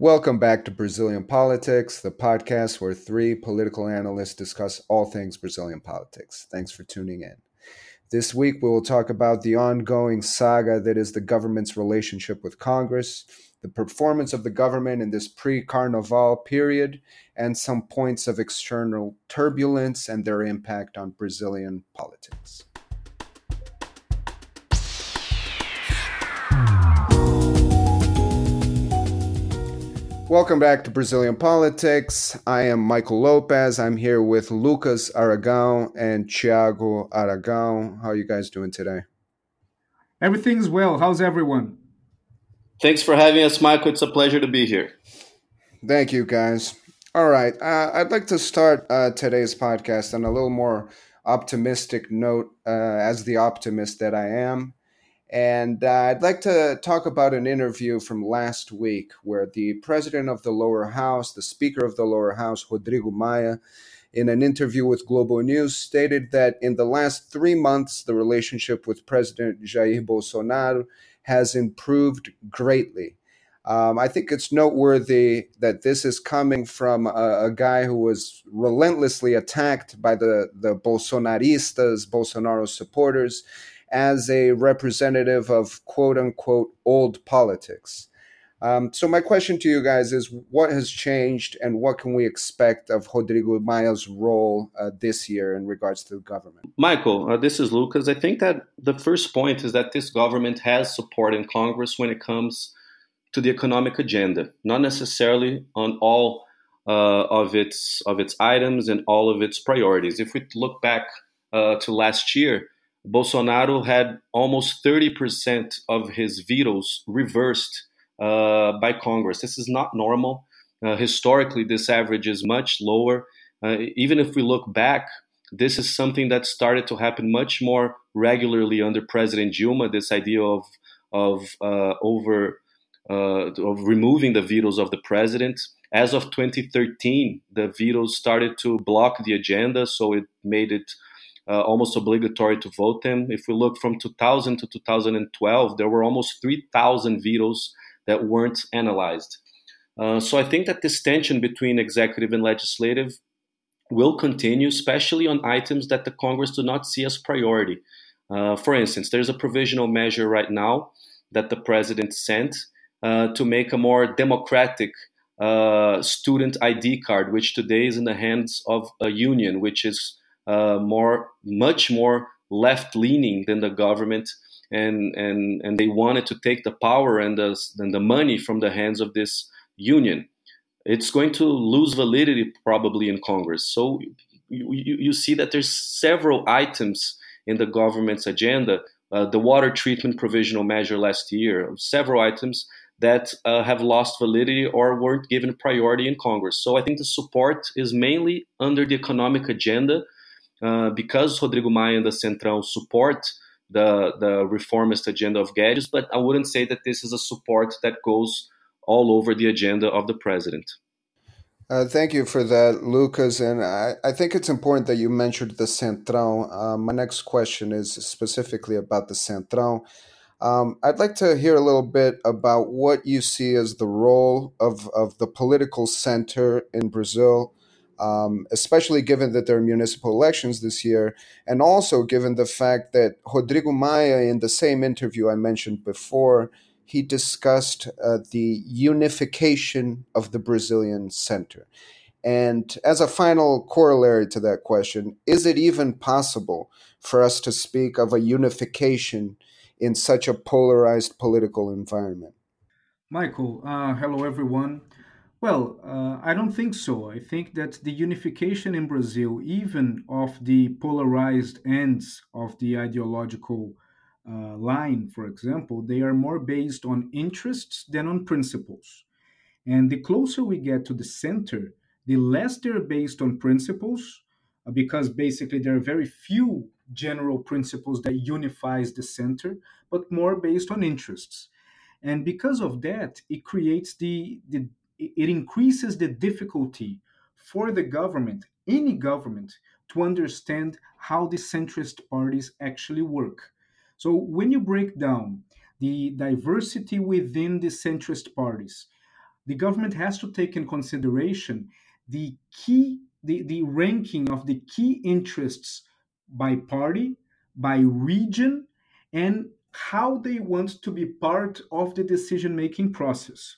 Welcome back to Brazilian Politics, the podcast where three political analysts discuss all things Brazilian politics. Thanks for tuning in. This week, we will talk about the ongoing saga that is the government's relationship with Congress, the performance of the government in this pre Carnival period, and some points of external turbulence and their impact on Brazilian politics. Welcome back to Brazilian Politics. I am Michael Lopez. I'm here with Lucas Aragão and Thiago Aragão. How are you guys doing today? Everything's well. How's everyone? Thanks for having us, Michael. It's a pleasure to be here. Thank you, guys. All right. Uh, I'd like to start uh, today's podcast on a little more optimistic note, uh, as the optimist that I am. And uh, I'd like to talk about an interview from last week where the president of the lower house, the speaker of the lower house, Rodrigo Maia, in an interview with GloboNews, stated that in the last three months, the relationship with President Jair Bolsonaro has improved greatly. Um, I think it's noteworthy that this is coming from a, a, guy who was relentlessly attacked by the, the Bolsonaristas, Bolsonaro supporters, as a representative of quote unquote old politics. Um, so my question to you guys is what has changed and what can we expect of Rodrigo Maia's role uh, this year in regards to the government? Michael, uh, this is Lucas. I think that the first point is that this government has support in Congress when it comes to the economic agenda, not necessarily on all uh, of its of its items and all of its priorities. If we look back uh, to last year, Bolsonaro had almost 30% of his vetoes reversed uh, by Congress. This is not normal. Uh, historically, this average is much lower. Uh, even if we look back, this is something that started to happen much more regularly under President Dilma. This idea of of uh, over uh, of removing the vetoes of the president. As of 2013, the vetoes started to block the agenda, so it made it uh, almost obligatory to vote them. If we look from 2000 to 2012, there were almost 3,000 vetoes that weren't analyzed. Uh, so I think that this tension between executive and legislative will continue, especially on items that the Congress do not see as priority. Uh, for instance, there's a provisional measure right now that the president sent uh, to make a more democratic uh, student ID card, which today is in the hands of a union, which is uh, more, much more left leaning than the government, and and and they wanted to take the power and the and the money from the hands of this union. It's going to lose validity probably in Congress. So you, you, see that there's several items in the government's agenda. Uh, the water treatment provisional measure last year, several items that uh, have lost validity or weren't given priority in Congress. So I think the support is mainly under the economic agenda uh, because Rodrigo Maia and the Centrão support the, the reformist agenda of Guedes, but I wouldn't say that this is a support that goes all over the agenda of the president. Uh, thank you for that, Lucas. And I, I think it's important that you mentioned the Centrão. Uh, my next question is specifically about the Centrão. Um, I'd like to hear a little bit about what you see as the role of, of the political center in Brazil um, especially given that there are municipal elections this year, and also given the fact that Rodrigo Maia, in the same interview I mentioned before, he discussed uh, the unification of the Brazilian center. And as a final corollary to that question, is it even possible for us to speak of a unification in such a polarized political environment? Michael, uh, hello everyone. Well, uh, I don't think so. I think that the unification in Brazil, even of the polarized ends of the ideological uh, line, for example, they are more based on interests than on principles. And the closer we get to the center, the less they're based on principles, uh, because basically there are very few general principles that unifies the center, but more based on interests. And because of that, it creates the, the it increases the difficulty for the government, any government, to understand how the centrist parties actually work. So when you break down the diversity within the centrist parties, the government has to take in consideration the key, the, the ranking of the key interests by party, by region, and how they want to be part of the decision making process.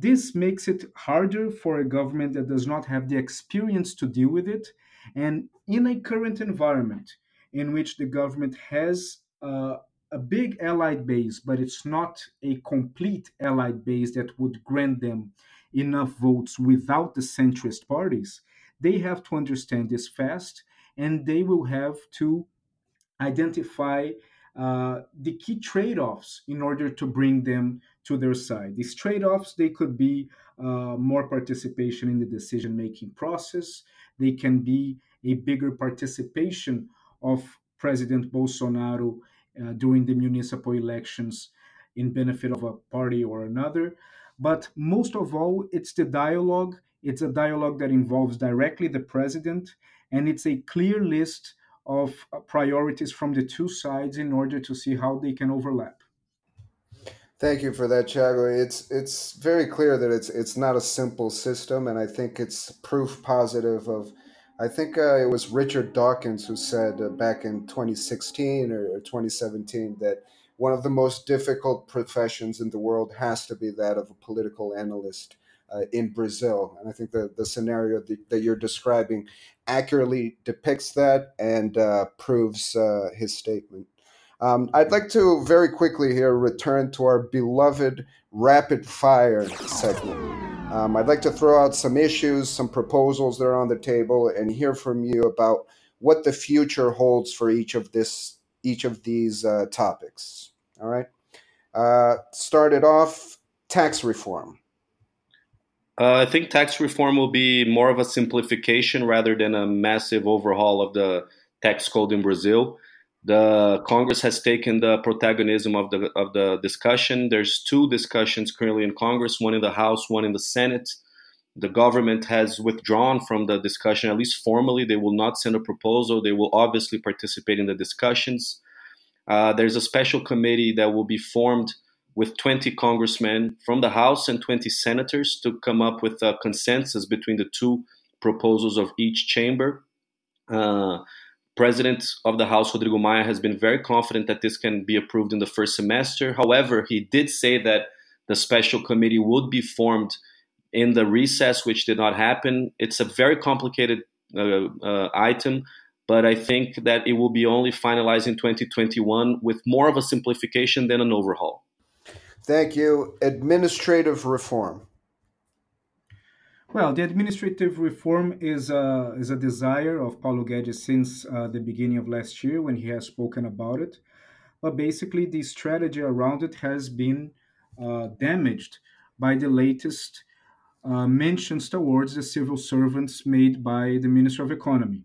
This makes it harder for a government that does not have the experience to deal with it. And in a current environment in which the government has uh, a big allied base, but it's not a complete allied base that would grant them enough votes without the centrist parties, they have to understand this fast and they will have to identify uh, the key trade-offs in order to bring them to their side. These trade-offs they could be uh, more participation in the decision-making process. They can be a bigger participation of President Bolsonaro uh, during the municipal elections in benefit of a party or another. But most of all, it's the dialogue. It's a dialogue that involves directly the president, and it's a clear list of priorities from the two sides in order to see how they can overlap. Thank you for that, Thiago. It's it's very clear that it's it's not a simple system, and I think it's proof positive of. I think uh, it was Richard Dawkins who said uh, back in 2016 or 2017 that one of the most difficult professions in the world has to be that of a political analyst uh, in Brazil. And I think the, the scenario that, that you're describing accurately depicts that and uh, proves uh, his statement. Um, I'd like to very quickly here return to our beloved rapid fire segment. Um, I'd like to throw out some issues, some proposals that are on the table, and hear from you about what the future holds for each of this each of these uh, topics. All right. Uh, started off tax reform. Uh, I think tax reform will be more of a simplification rather than a massive overhaul of the tax code in Brazil. The Congress has taken the protagonism of the of the discussion. There's two discussions currently in Congress, one in the House, one in the Senate. The government has withdrawn from the discussion, at least formally. They will not send a proposal. They will obviously participate in the discussions. Uh, there's a special committee that will be formed with 20 congressmen from the House and 20 senators to come up with a consensus between the two proposals of each chamber. Uh, President of the House, Rodrigo Maia, has been very confident that this can be approved in the first semester. However, he did say that the special committee would be formed in the recess, which did not happen. It's a very complicated uh, uh, item but I think that it will be only finalized in 2021 with more of a simplification than an overhaul. Thank you. Administrative reform. Well, the administrative reform is a, is a desire of Paulo Guedes since uh, the beginning of last year when he has spoken about it. But basically, the strategy around it has been uh, damaged by the latest uh, mentions towards the civil servants made by the Minister of Economy.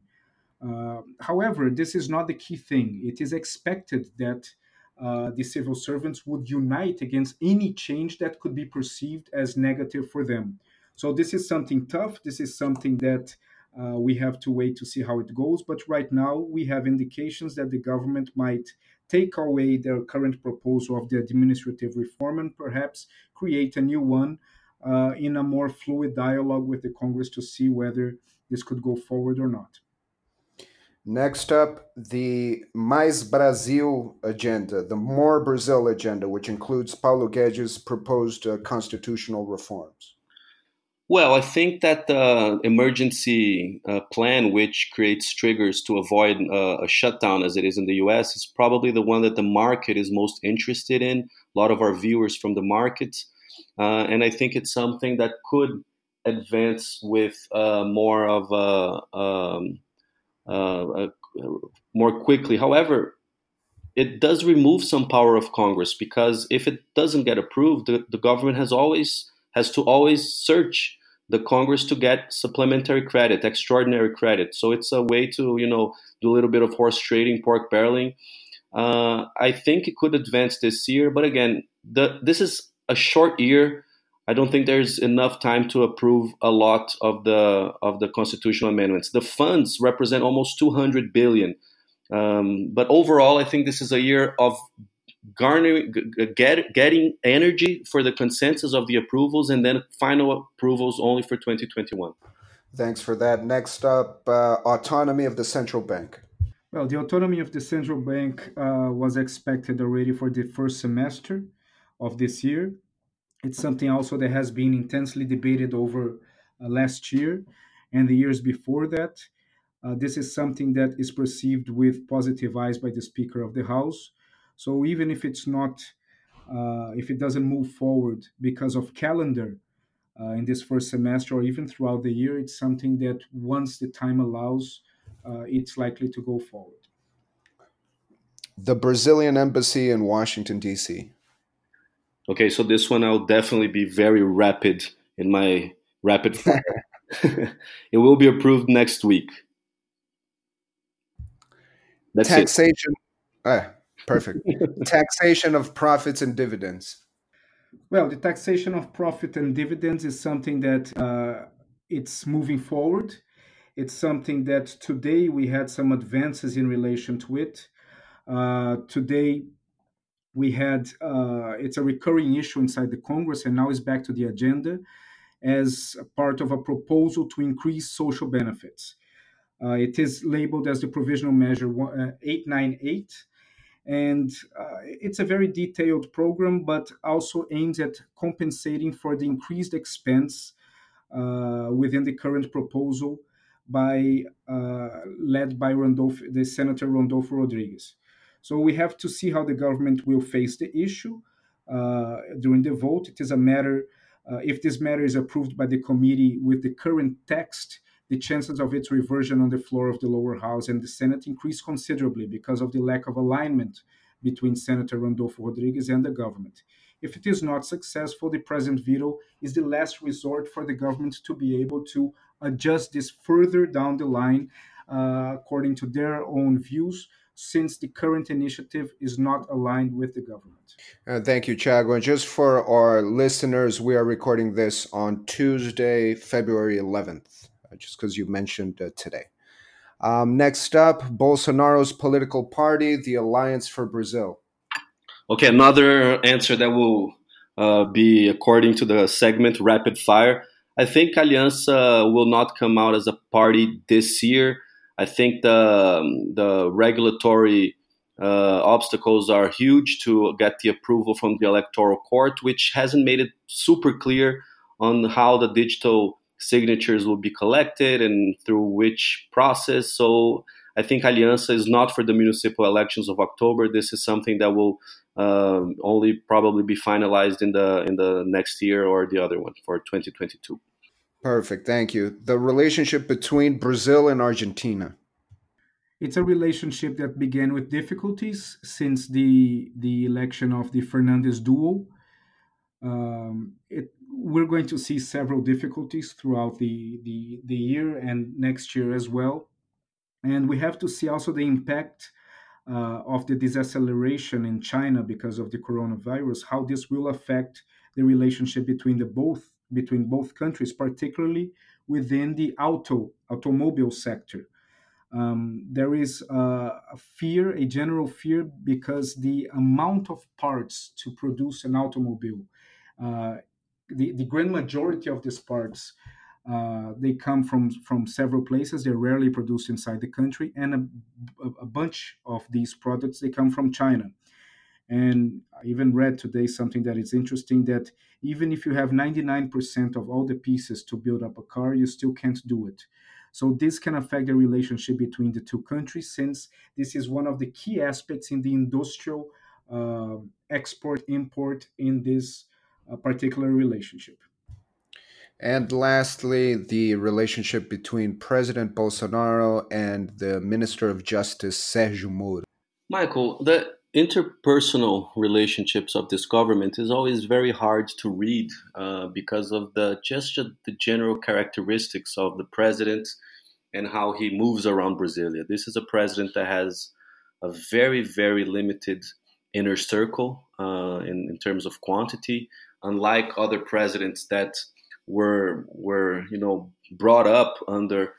Uh, however, this is not the key thing. It is expected that uh, the civil servants would unite against any change that could be perceived as negative for them. So, this is something tough. This is something that uh, we have to wait to see how it goes. But right now, we have indications that the government might take away their current proposal of the administrative reform and perhaps create a new one uh, in a more fluid dialogue with the Congress to see whether this could go forward or not. Next up, the Mais Brasil agenda, the More Brazil agenda, which includes Paulo Guedes' proposed uh, constitutional reforms. Well, I think that the emergency uh, plan, which creates triggers to avoid uh, a shutdown as it is in the US, is probably the one that the market is most interested in. A lot of our viewers from the market. Uh, and I think it's something that could advance with uh, more of a. Um, uh, uh, more quickly. However, it does remove some power of Congress because if it doesn't get approved, the, the government has always has to always search the Congress to get supplementary credit, extraordinary credit. So it's a way to you know do a little bit of horse trading, pork barreling. Uh, I think it could advance this year, but again, the, this is a short year. I don't think there's enough time to approve a lot of the of the constitutional amendments. The funds represent almost 200 billion, um, but overall, I think this is a year of garnering, get, getting energy for the consensus of the approvals, and then final approvals only for 2021. Thanks for that. Next up, uh, autonomy of the central bank. Well, the autonomy of the central bank uh, was expected already for the first semester of this year. It's something also that has been intensely debated over uh, last year and the years before that. Uh, this is something that is perceived with positive eyes by the Speaker of the House. So even if it's not, uh, if it doesn't move forward because of calendar uh, in this first semester or even throughout the year, it's something that once the time allows, uh, it's likely to go forward. The Brazilian embassy in Washington, D.C. Okay, so this one I'll definitely be very rapid in my rapid fire. it will be approved next week. That's Taxation. Ah, perfect. Taxation of profits and dividends. Well, the taxation of profit and dividends is something that uh, it's moving forward. It's something that today we had some advances in relation to it. Uh, today, we had uh, it's a recurring issue inside the Congress, and now it's back to the agenda as part of a proposal to increase social benefits. Uh, it is labeled as the provisional measure uh, 898, and uh, it's a very detailed program, but also aims at compensating for the increased expense uh, within the current proposal by uh, led by Randolph, the Senator Randolfe Rodrigues. So we have to see how the government will face the issue uh, during the vote. It is a matter, uh, if this matter is approved by the committee with the current text, the chances of its reversion on the floor of the lower house and the Senate increase considerably because of the lack of alignment between Senator Randolfe Rodrigues and the government. If it is not successful, the present veto is the last resort for the government to be able to adjust this further down the line uh, according to their own views since the current initiative is not aligned with the government. Uh, thank you, Thiago. And just for our listeners, we are recording this on Tuesday, February 11th, uh, just because you mentioned uh, today. Um, next up, Bolsonaro's political party, the Alliance for Brazil. Okay, another answer that will uh, be according to the segment Rapid Fire. I think Aliança will not come out as a party this year. I think the the regulatory uh, obstacles are huge to get the approval from the electoral court, which hasn't made it super clear on how the digital signatures will be collected and through which process. So I think Aliança is not for the municipal elections of October. This is something that will uh, only probably be finalized in the in the next year or the other one for 2022. Perfect. Thank you. The relationship between Brazil and Argentina. It's a relationship that began with difficulties since the the election of the Fernandez duo. Um, it, we're going to see several difficulties throughout the, the, the year and next year as well. And we have to see also the impact uh, of the deceleration in China because of the coronavirus, how this will affect the relationship between the both between both countries, particularly within the auto automobile sector. Um, there is a fear, a general fear, because the amount of parts to produce an automobile, uh, the, the grand majority of these parts, uh, they come from, from several places. They're rarely produced inside the country, and a, a bunch of these products they come from China. And I even read today something that is interesting that even if you have 99% of all the pieces to build up a car, you still can't do it. So this can affect the relationship between the two countries, since this is one of the key aspects in the industrial uh, export import in this uh, particular relationship. And lastly, the relationship between President Bolsonaro and the Minister of Justice, Sergio Moro. Michael, the interpersonal relationships of this government is always very hard to read uh, because of the just the general characteristics of the president and how he moves around Brasilia. This is a president that has a very very limited inner circle uh, in, in terms of quantity, unlike other presidents that were were you know brought up under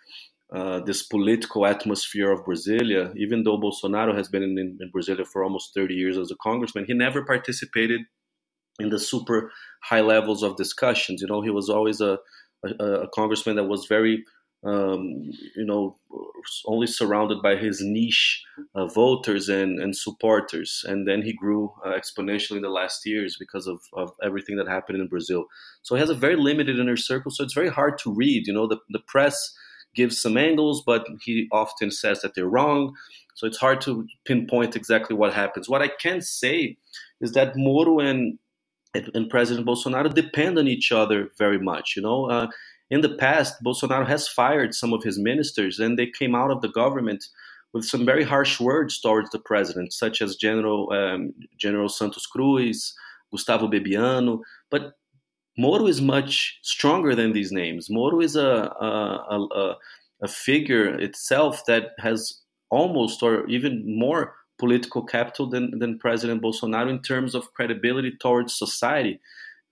uh, this political atmosphere of Brasilia. Even though Bolsonaro has been in, in Brasilia for almost 30 years as a congressman, he never participated in the super high levels of discussions. You know, he was always a, a, a congressman that was very um, you know, only surrounded by his niche uh, voters and, and supporters. And then he grew uh, exponentially in the last years because of, of everything that happened in Brazil. So he has a very limited inner circle. So it's very hard to read. You know, the, the press gives some angles, but he often says that they're wrong. So it's hard to pinpoint exactly what happens. What I can say is that Moro and and President Bolsonaro depend on each other very much. You know, uh, in the past, Bolsonaro has fired some of his ministers, and they came out of the government with some very harsh words towards the president, such as General um, General Santos Cruz, Gustavo Bebianno. But Moro is much stronger than these names. Moro is a, a, a, a figure itself that has almost or even more political capital than, than President Bolsonaro in terms of credibility towards society.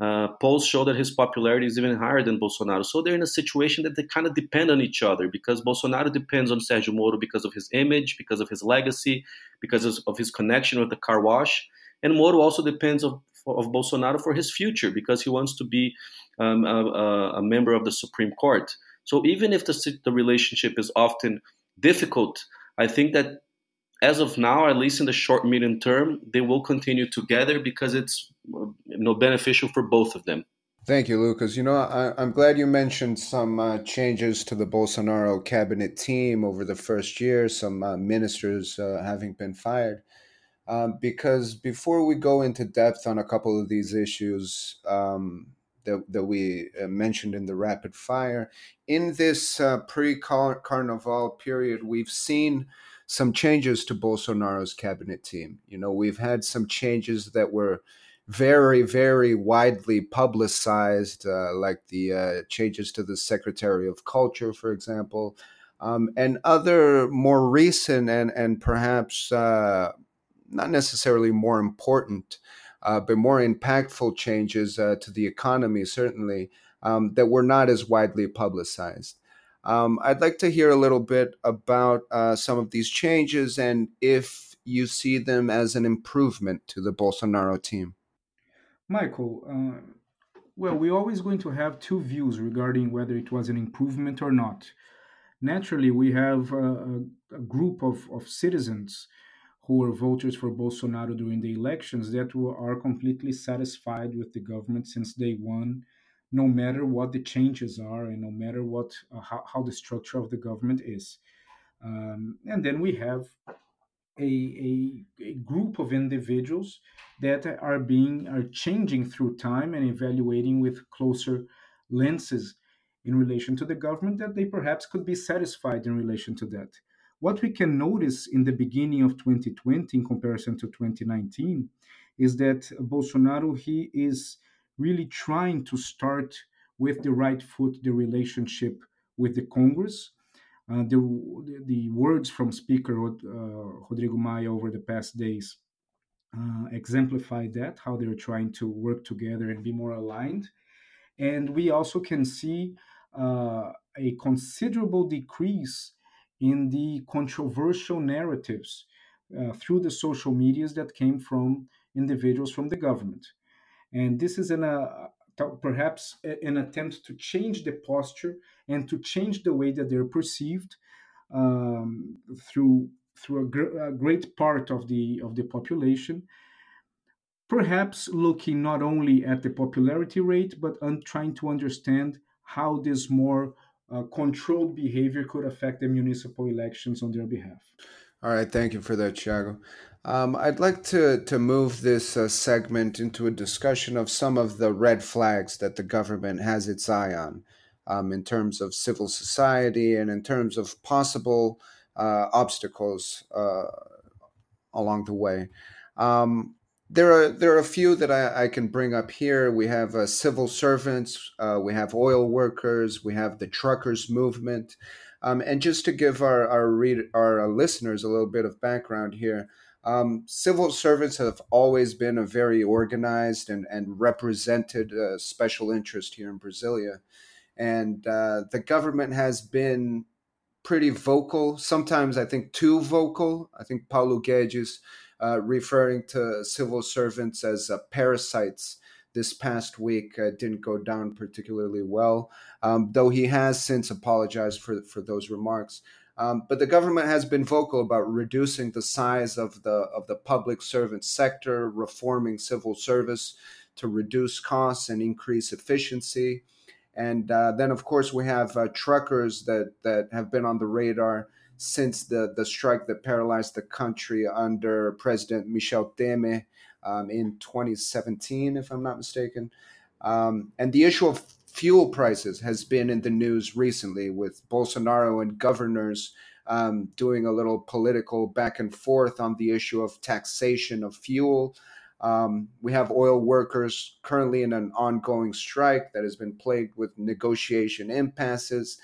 Uh, polls show that his popularity is even higher than Bolsonaro. So they're in a situation that they kind of depend on each other because Bolsonaro depends on Sergio Moro because of his image, because of his legacy, because of his connection with the car wash. And Moro also depends of, of Bolsonaro for his future because he wants to be um, a, a, member of the Supreme Court. So even if the, the relationship is often difficult, I think that as of now, at least in the short medium term, they will continue together because it's you know beneficial for both of them. Thank you, Lucas. You know, I, am glad you mentioned some uh, changes to the Bolsonaro cabinet team over the first year, some uh, ministers uh, having been fired. Um, because before we go into depth on a couple of these issues um, that, that we uh, mentioned in the rapid fire, in this uh, pre carnival period, we've seen some changes to Bolsonaro's cabinet team. You know, we've had some changes that were very, very widely publicized, uh, like the uh, changes to the Secretary of Culture, for example, um, and other more recent and, and perhaps uh, not necessarily more important, uh, but more impactful changes uh, to the economy, certainly, um, that were not as widely publicized. Um, I'd like to hear a little bit about uh, some of these changes and if you see them as an improvement to the Bolsonaro team. Michael, uh, well, we're always going to have two views regarding whether it was an improvement or not. Naturally, we have a, a group of, of citizens who were voters for Bolsonaro during the elections that were, are completely satisfied with the government since day one no matter what the changes are and no matter what uh, how, how, the structure of the government is. Um, and then we have a, a, a, group of individuals that are being are changing through time and evaluating with closer lenses in relation to the government that they perhaps could be satisfied in relation to that what we can notice in the beginning of 2020 in comparison to 2019 is that bolsonaro he is really trying to start with the right foot the relationship with the Congress. Uh, the, the words from Speaker uh, Rodrigo Maia over the past days uh, exemplify that, how they're trying to work together and be more aligned. And we also can see uh, a considerable decrease in the controversial narratives uh, through the social medias that came from individuals from the government. And this is an, uh, perhaps an attempt to change the posture and to change the way that they're perceived um, through through a, gr- a, great part of the of the population. Perhaps looking not only at the popularity rate, but un- trying to understand how this more uh, controlled behavior could affect the municipal elections on their behalf. All right, thank you for that, Thiago. Um, I'd like to, to move this uh, segment into a discussion of some of the red flags that the government has its eye on um, in terms of civil society and in terms of possible uh, obstacles uh, along the way. Um, there are there are a few that I, I can bring up here. We have uh, civil servants, uh, we have oil workers, we have the truckers movement, um, and just to give our our read our uh, listeners a little bit of background here, um, civil servants have always been a very organized and, and represented uh, special interest here in Brasilia. And uh, the government has been pretty vocal. Sometimes I think too vocal. I think Paulo Guedes uh, referring to civil servants as uh, parasites this past week uh, didn't go down particularly well, um, though he has since apologized for, for those remarks. Um, but the government has been vocal about reducing the size of the of the public servant sector, reforming civil service to reduce costs and increase efficiency. And uh, then, of course, we have uh, truckers that, that have been on the radar since the, the strike that paralyzed the country under President Michel Temer um, in 2017, if I'm not mistaken. Um, and the issue of fuel prices has been in the news recently with Bolsonaro and governors um, doing a little political back and forth on the issue of taxation of fuel. Um, we have oil workers currently in an ongoing strike that has been plagued with negotiation impasses.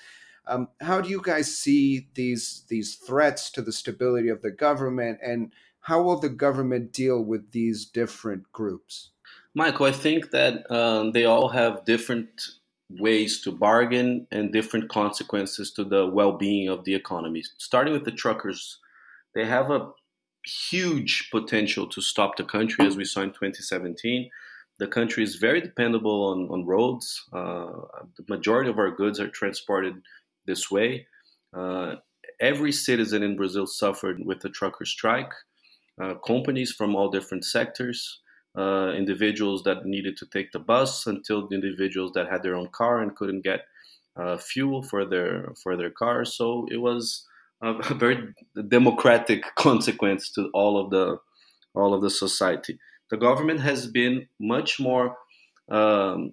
Um, how do you guys see these these threats to the stability of the government, and how will the government deal with these different groups? Michael, I think that um, they all have different ways to bargain and different consequences to the well-being of the economy. Starting with the truckers, they have a huge potential to stop the country, as we saw in 2017. The country is very dependable on, on roads. Uh, the majority of our goods are transported this way. Uh, every citizen in Brazil suffered with the trucker strike. Uh, companies from all different sectors, uh, individuals that needed to take the bus, until the individuals that had their own car and couldn't get uh, fuel for their for their cars. So it was a very democratic consequence to all of the all of the society. The government has been much more. Um,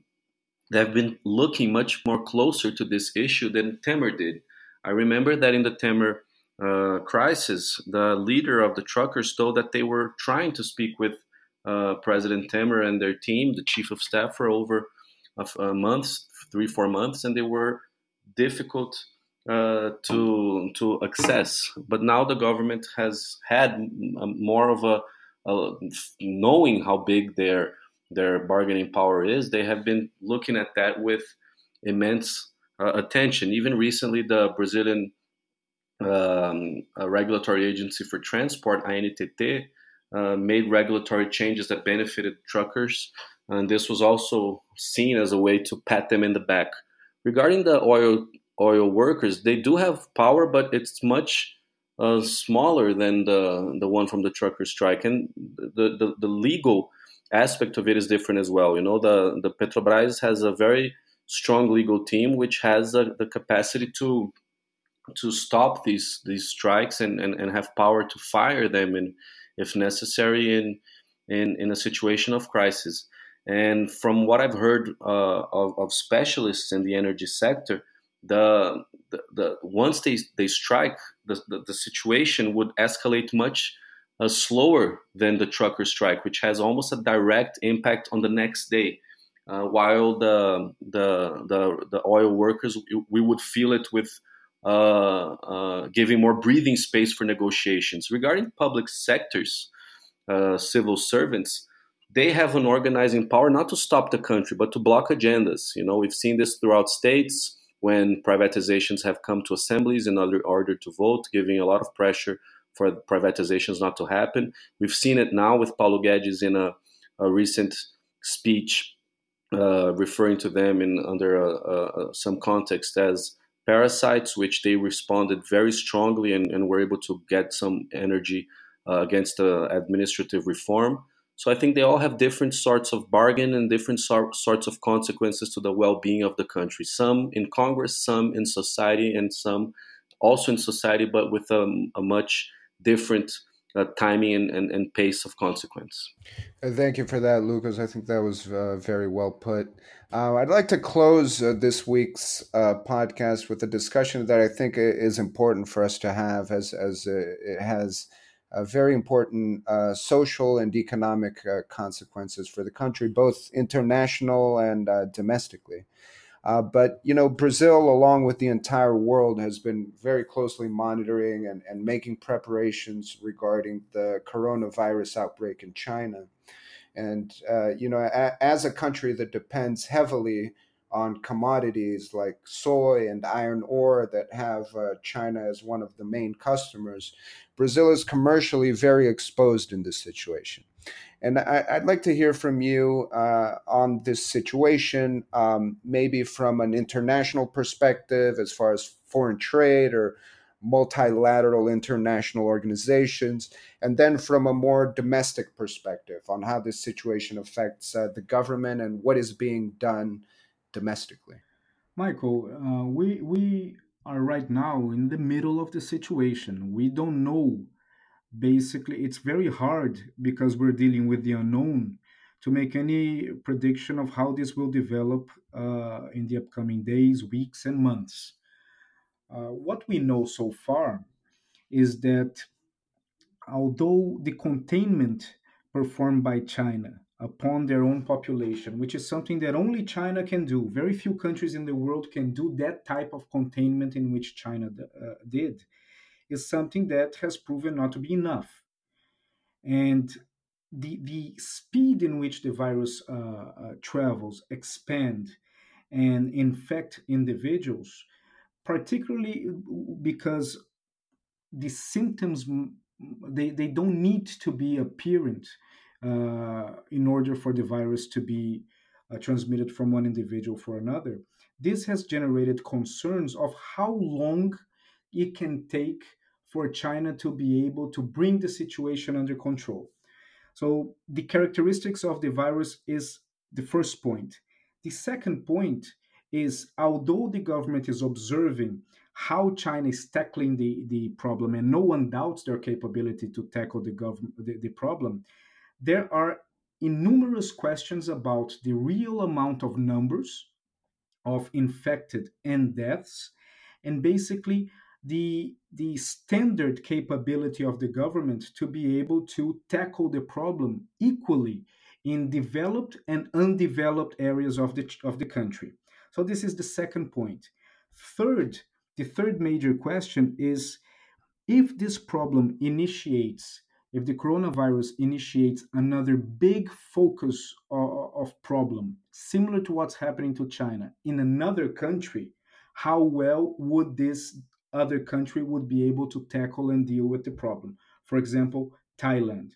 they've been looking much more closer to this issue than Temer did. I remember that in the Temer uh, crisis, the leader of the truckers told that they were trying to speak with uh, President Temer and their team, the chief of staff, for over a, a three, four months, and they were difficult uh, to to access. But now the government has had more of a, a, knowing how big their their bargaining power is. They have been looking at that with immense uh, attention. Even recently, the Brazilian um, regulatory agency for transport, ANTT, uh, made regulatory changes that benefited truckers, and this was also seen as a way to pat them in the back. Regarding the oil oil workers, they do have power, but it's much uh, smaller than the the one from the trucker strike, and the, the, the legal aspect of it is different as well. You know, the the Petrobras has a very strong legal team which has the capacity to to stop these these strikes and, and, and have power to fire them in, if necessary in, in in a situation of crisis. And from what I've heard uh, of, of specialists in the energy sector, the, the, the once they, they strike, the, the, the situation would escalate much uh, slower than the trucker strike, which has almost a direct impact on the next day. Uh, while the, the, the the oil workers, we would feel it with uh, uh giving more breathing space for negotiations. Regarding public sectors, uh, civil servants, they have an organizing power not to stop the country, but to block agendas. You know, we've seen this throughout states when privatizations have come to assemblies in order, to vote, giving a lot of pressure for privatizations not to happen. We've seen it now with Paulo Guedes in a, a recent speech uh, referring to them in under some context as parasites, which they responded very strongly and, and were able to get some energy uh, against the administrative reform. So I think they all have different sorts of bargain and different sor- sorts of consequences to the well-being of the country. Some in Congress, some in society, and some also in society, but with a, a much different uh, timing and, and, and, pace of consequence. Uh, thank you for that, Lucas. I think that was uh, very well put. Uh, I'd like to close uh, this week's uh, podcast with a discussion that I think is important for us to have, as as it has uh, very important uh, social and economic uh, consequences for the country, both international and uh, domestically. Uh, but you know, Brazil, along with the entire world, has been very closely monitoring and, and making preparations regarding the coronavirus outbreak in China. And uh, you know, a, as a country that depends heavily on commodities like soy and iron ore that have uh, China as one of the main customers, Brazil is commercially very exposed in this situation. And I, would like to hear from you uh, on this situation, um, maybe from an international perspective, as far as foreign trade or multilateral international organizations, and then from a more domestic perspective on how this situation affects uh, the government and what is being done domestically. Michael, uh, we we are right now in the middle of the situation. We don't know basically it's very hard because we're dealing with the unknown to make any prediction of how this will develop uh, in the upcoming days, weeks, and months. Uh, what we know so far is that although the containment performed by China upon their own population, which is something that only China can do, very few countries in the world can do that type of containment in which China uh, did. Is something that has proven not to be enough. And the, the speed in which the virus uh, uh, travels, expand, and infect individuals, particularly because the symptoms they, they don't need to be apparent in order for the virus to be uh, transmitted from one individual for another. This has generated concerns of how long it can take for China to be able to bring the situation under control. So, the characteristics of the virus is the first point. The second point is although the government is observing how China is tackling the, the problem, and no one doubts their capability to tackle the, government, the, the problem, there are innumerous questions about the real amount of numbers of infected and deaths, and basically the the standard capability of the government to be able to tackle the problem equally in developed and undeveloped areas of the of the country. So this is the second point. Third, the third major question is if this problem initiates if the coronavirus initiates another big focus of, of problem similar to what's happening to China in another country, how well would this other country would be able to tackle and deal with the problem. For example, Thailand.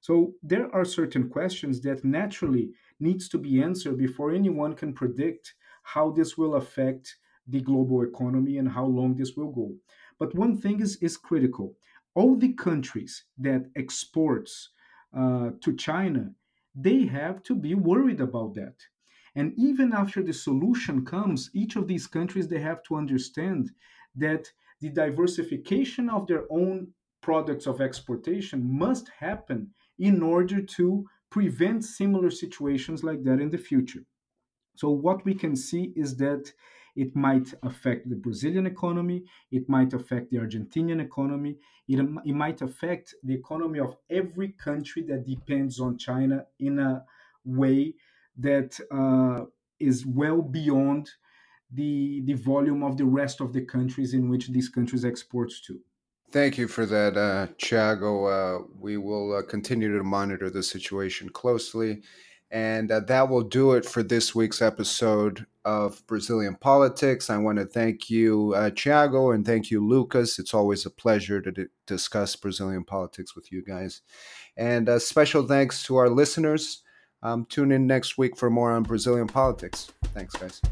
So there are certain questions that naturally needs to be answered before anyone can predict how this will affect the global economy and how long this will go. But one thing is, is critical. All the countries that exports uh, to China, they have to be worried about that. And even after the solution comes, each of these countries, they have to understand that the diversification of their own products of exportation must happen in order to prevent similar situations like that in the future. So, what we can see is that it might affect the Brazilian economy, it might affect the Argentinian economy, it, it might affect the economy of every country that depends on China in a way that uh, is well beyond the the volume of the rest of the countries in which these countries exports to. Thank you for that, uh, Thiago. Uh, we will uh, continue to monitor the situation closely. And uh, that will do it for this week's episode of Brazilian Politics. I want to thank you, uh, Thiago, and thank you, Lucas. It's always a pleasure to d- discuss Brazilian politics with you guys. And uh, special thanks to our listeners. Um, tune in next week for more on Brazilian politics. Thanks, guys.